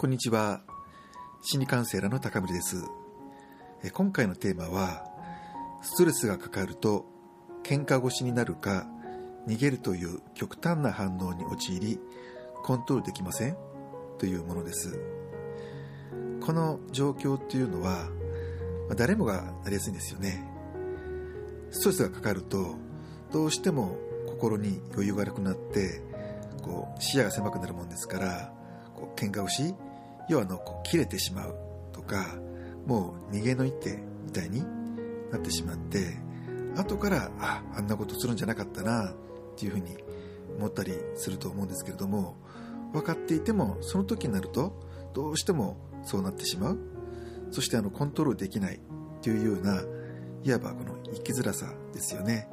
こんにちは。心理カウンセラーの高森です。今回のテーマは、ストレスがかかると喧嘩腰になるか逃げるという極端な反応に陥り、コントロールできません？というものです。この状況っていうのは、誰もがなりやすいんですよね。ストレスがかかると、どうしても心に余裕がなくなって、こう視野が狭くなるもんですから、こう喧嘩腰要はあの切れてしまうとかもう逃げの一手みたいになってしまって後からああんなことするんじゃなかったなっていうふうに思ったりすると思うんですけれども分かっていてもその時になるとどうしてもそうなってしまうそしてあのコントロールできないというようないわばこの生きづらさですよね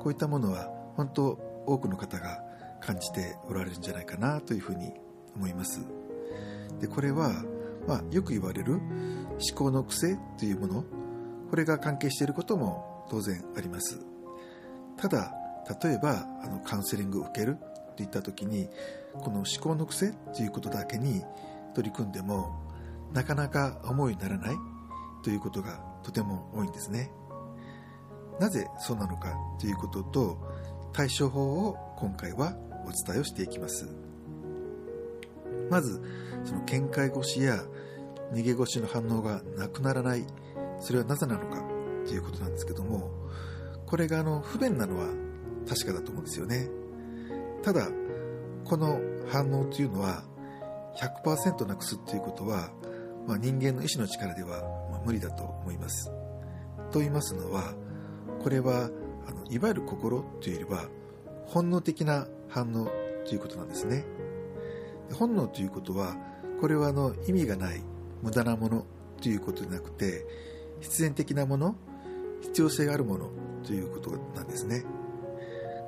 こういったものは本当多くの方が感じておられるんじゃないかなというふうに思います。でこれは、まあ、よく言われる思考の癖というものこれが関係していることも当然あります。ただ例えばあのカウンセリングを受けるといった時にこの思考の癖ということだけに取り組んでもなかなか思いにならないということがとても多いんですね。なぜそうなのかということと対処法を今回はお伝えをしていきます。まずその見解腰や逃げ腰の反応がなくならない。それはなぜなのかということなんですけどもこれがあの不便なのは確かだと思うんですよね。ただこの反応というのは100%なくすということは、まあ、人間の意志の力では、ま無理だと思います。と言いますのはこれはあのいわゆる心というよりは本能的な反応ということなんですね。本能ということはこれはあの意味がない無駄なものということでなくて必然的なもの必要性があるものということなんですね。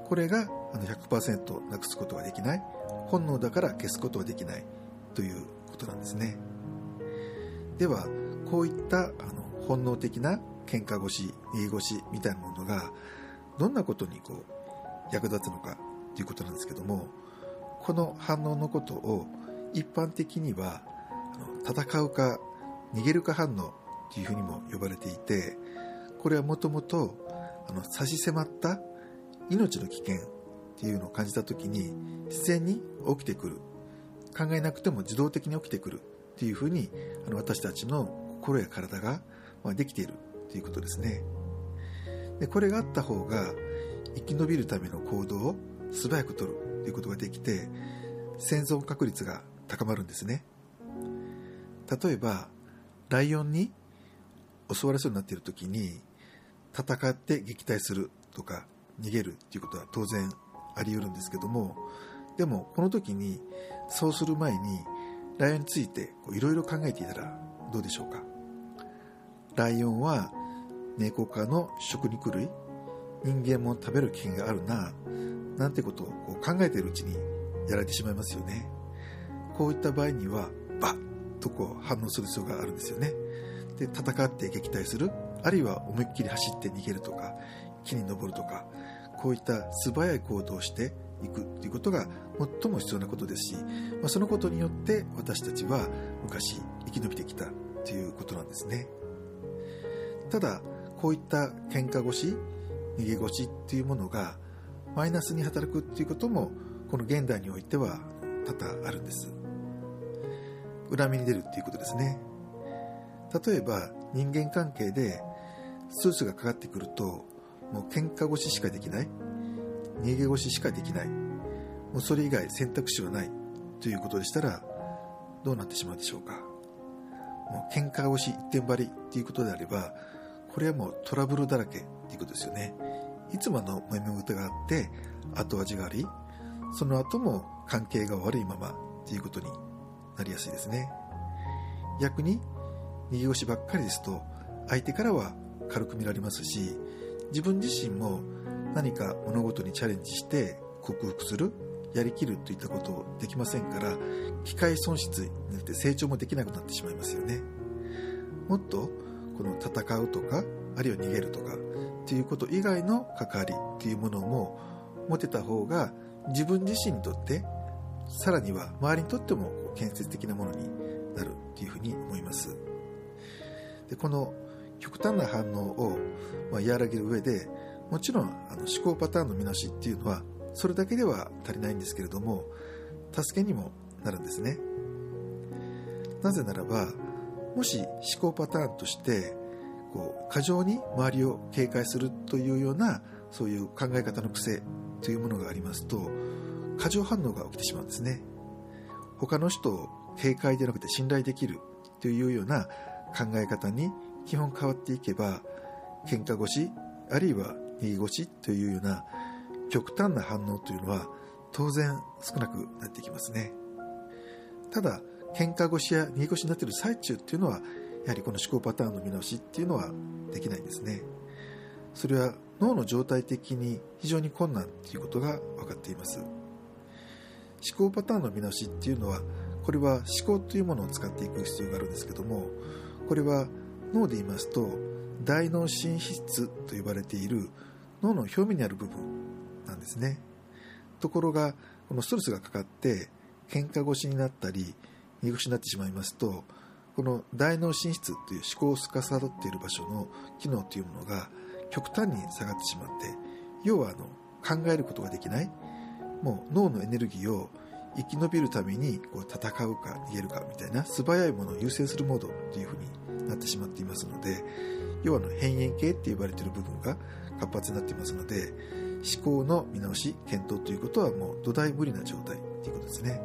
これがあの100%なくすことができない本能だから消すことができないということなんですね。ではこういったあの本能的な喧嘩腰逃げ腰みたいなものがどんなことにこう役立つのかということなんですけどもこの反応のことを一般的には戦うか逃げるか反応というふうにも呼ばれていてこれはもともと差し迫った命の危険っていうのを感じた時に自然に起きてくる。考えなくても自動的に起きてくる。っていうふうに私たちの心や体がまできている。ということですね。でこれがあった方が生き延びるための行動を素早く取る。ということができて生存確率が高まるんですね。例えばライオンに襲われそうになっている時に戦って撃退するとか逃げるっていうことは当然あり得るんですけどもでもこの時にそうする前にライオンについていろいろ考えていたらどうでしょうか？ライオンは猫科の食肉類人間も食べる危険があるななんてことをこう考えているうちにやられてしまいますよね。こういった場合には、バッとこう反応する必要があるんですよね。で、戦って撃退する、あるいは思いっきり走って逃げるとか、木に登るとか、こういった素早い行動をしていくということが最も必要なことですし、まあ、そのことによって私たちは昔生き延びてきたということなんですね。ただ、こういった喧嘩腰、逃げ腰っていうものがマイナスに働くっていうこともこの現代においては多々あるんです。恨みに出るっていうことですね。例えば人間関係でストレスがかかってくるともう喧嘩腰しかできない。逃げ腰しかできない。もうそれ以外選択肢はない。ということでしたらどうなってしまうでしょうか。もう喧嘩腰一点張りっていうことであればこれはもうトラブルだらけっていうことですよね。いつものもめ事があって後味がありその後も関係が悪いままということになりやすいですね。逆に逃げ腰ばっかりですと相手からは軽く見られますし自分自身も何か物事にチャレンジして克服するやりきるといったことをできませんから機械損失によって成長もできなくなってしまいますよね。もっとこの戦うとかあるいは逃げるとかっていうこと以外の関わりっていうものも持てた方が自分自身にとってさらには周りにとっても建設的なものになるっていうふうに思います。でこの極端な反応を、ま、和らげる上でもちろんあの思考パターンの見直しっていうのはそれだけでは足りないんですけれども助けにもなるんですね。なぜならばもし思考パターンとしてこう過剰に周りを警戒するというようなそういう考え方の癖というものがありますと過剰反応が起きてしまうんですね。他の人を警戒でなくて信頼できるというような考え方に基本変わっていけば喧嘩腰あるいは逃げ腰というような極端な反応というのは当然少なくなってきますね。ただ喧嘩腰や逃げ腰になっている最中っていうのはやはりこの思考パターンの見直しっていうのはできないんですね。それは脳の状態的に非常に困難ということが分かっています。思考パターンの見直しっていうのはこれは思考というものを使っていく必要があるんですけどもこれは脳で言いますと大脳新質と呼ばれている脳の表面にある部分なんですね。ところがこのストレスがかかって喧嘩腰になったり逃腰になってしまいますとこの大脳進出という思考を司っている場所の機能というものが極端に下がってしまって要はあの考えることができない。もう脳のエネルギーを生き延びるためにこう戦うか逃げるかみたいな素早いものを優先するモードというふうになってしまっていますので要はの辺縁系って呼ばれている部分が活発になっていますので思考の見直し検討ということはもう土台無理な状態ということですね。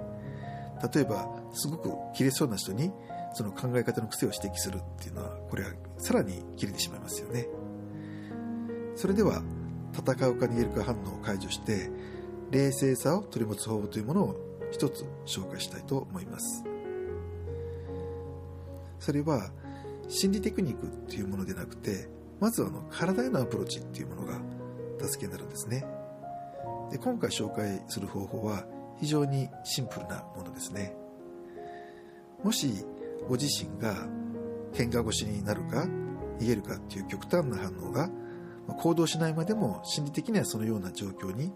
例えばすごく切れそうな人にその考え方の癖を指摘するっていうのはこれはさらに切れてしまいますよね。それでは戦うか逃げるか反応を解除して冷静さを取り持つ方法というものを一つ紹介したいと思います。それは心理テクニックっていうものでなくてまずはの体へのアプローチっていうものが助けになるんですね。で今回紹介する方法は非常にシンプルなものですね。もしご自身が喧嘩腰になるか逃げるかっていう極端な反応が行動しないまでも心理的にはそのような状況に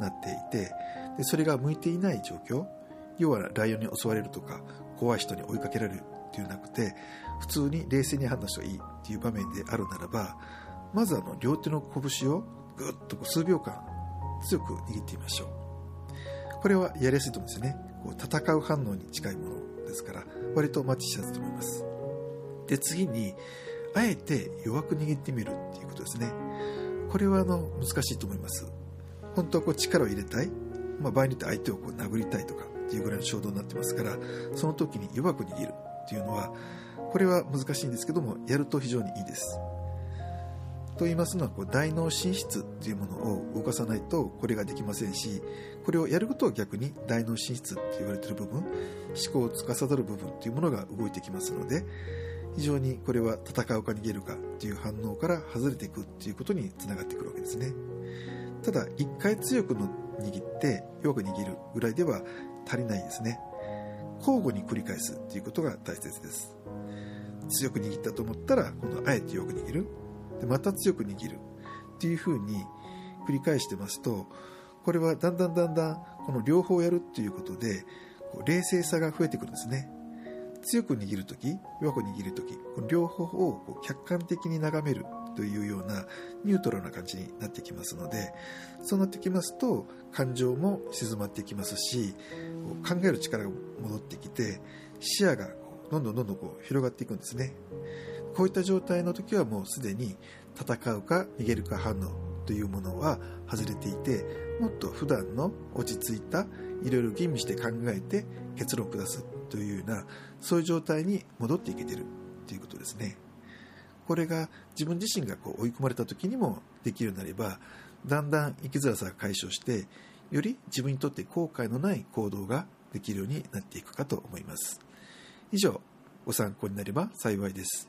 なっていてでそれが向いていない状況要はライオンに襲われるとか怖い人に追いかけられるっていうなくて普通に冷静に判断した方がいいっていう場面であるならばまずあの両手の拳をぐっと数秒間強く握ってみましょう。これはやりやすいと思うんですよね。こう戦う反応に近いものですから割とマッチしやすいと思います。で次にあえて弱く握ってみるっていうことですね。これはあの難しいと思います。本当はこう力を入れたい、まあ、場合によって相手をこう殴りたいとかっていうぐらいの衝動になってますからその時に弱く握るっていうのはこれは難しいんですけどもやると非常にいいです。と言いますのはこう大脳進出っていうものを動かさないとこれができませんしこれをやることは逆に大脳進出って言われている部分思考を司る部分っていうものが動いてきますので非常にこれは戦うか逃げるかっていう反応から外れていくっていうことにつながってくるわけですね。ただ一回強くの握って弱く握るぐらいでは足りないですね。交互に繰り返すっていうことが大切です。強く握ったと思ったら今度はあえて弱く握る。でまた強く握るっていう風に繰り返してますとこれはだんだんだんだんこの両方やるっていうことでこう冷静さが増えてくるんですね。強く握るとき弱く握るとき両方をこう客観的に眺めるというようなニュートラルな感じになってきますのでそうなってきますと感情も静まってきますし考える力が戻ってきて視野がどんどんどんどんこう広がっていくんですね。こういった状態の時はもうすでに戦うか逃げるか反応というものは外れていてもっと普段の落ち着いたいろいろ吟味して考えて結論を下すというようなそういう状態に戻っていけてるということですね。これが自分自身がこう追い込まれた時にもできるようになればだんだん生きづらさが解消してより自分にとって後悔のない行動ができるようになっていくかと思います。以上ご参考になれば幸いです。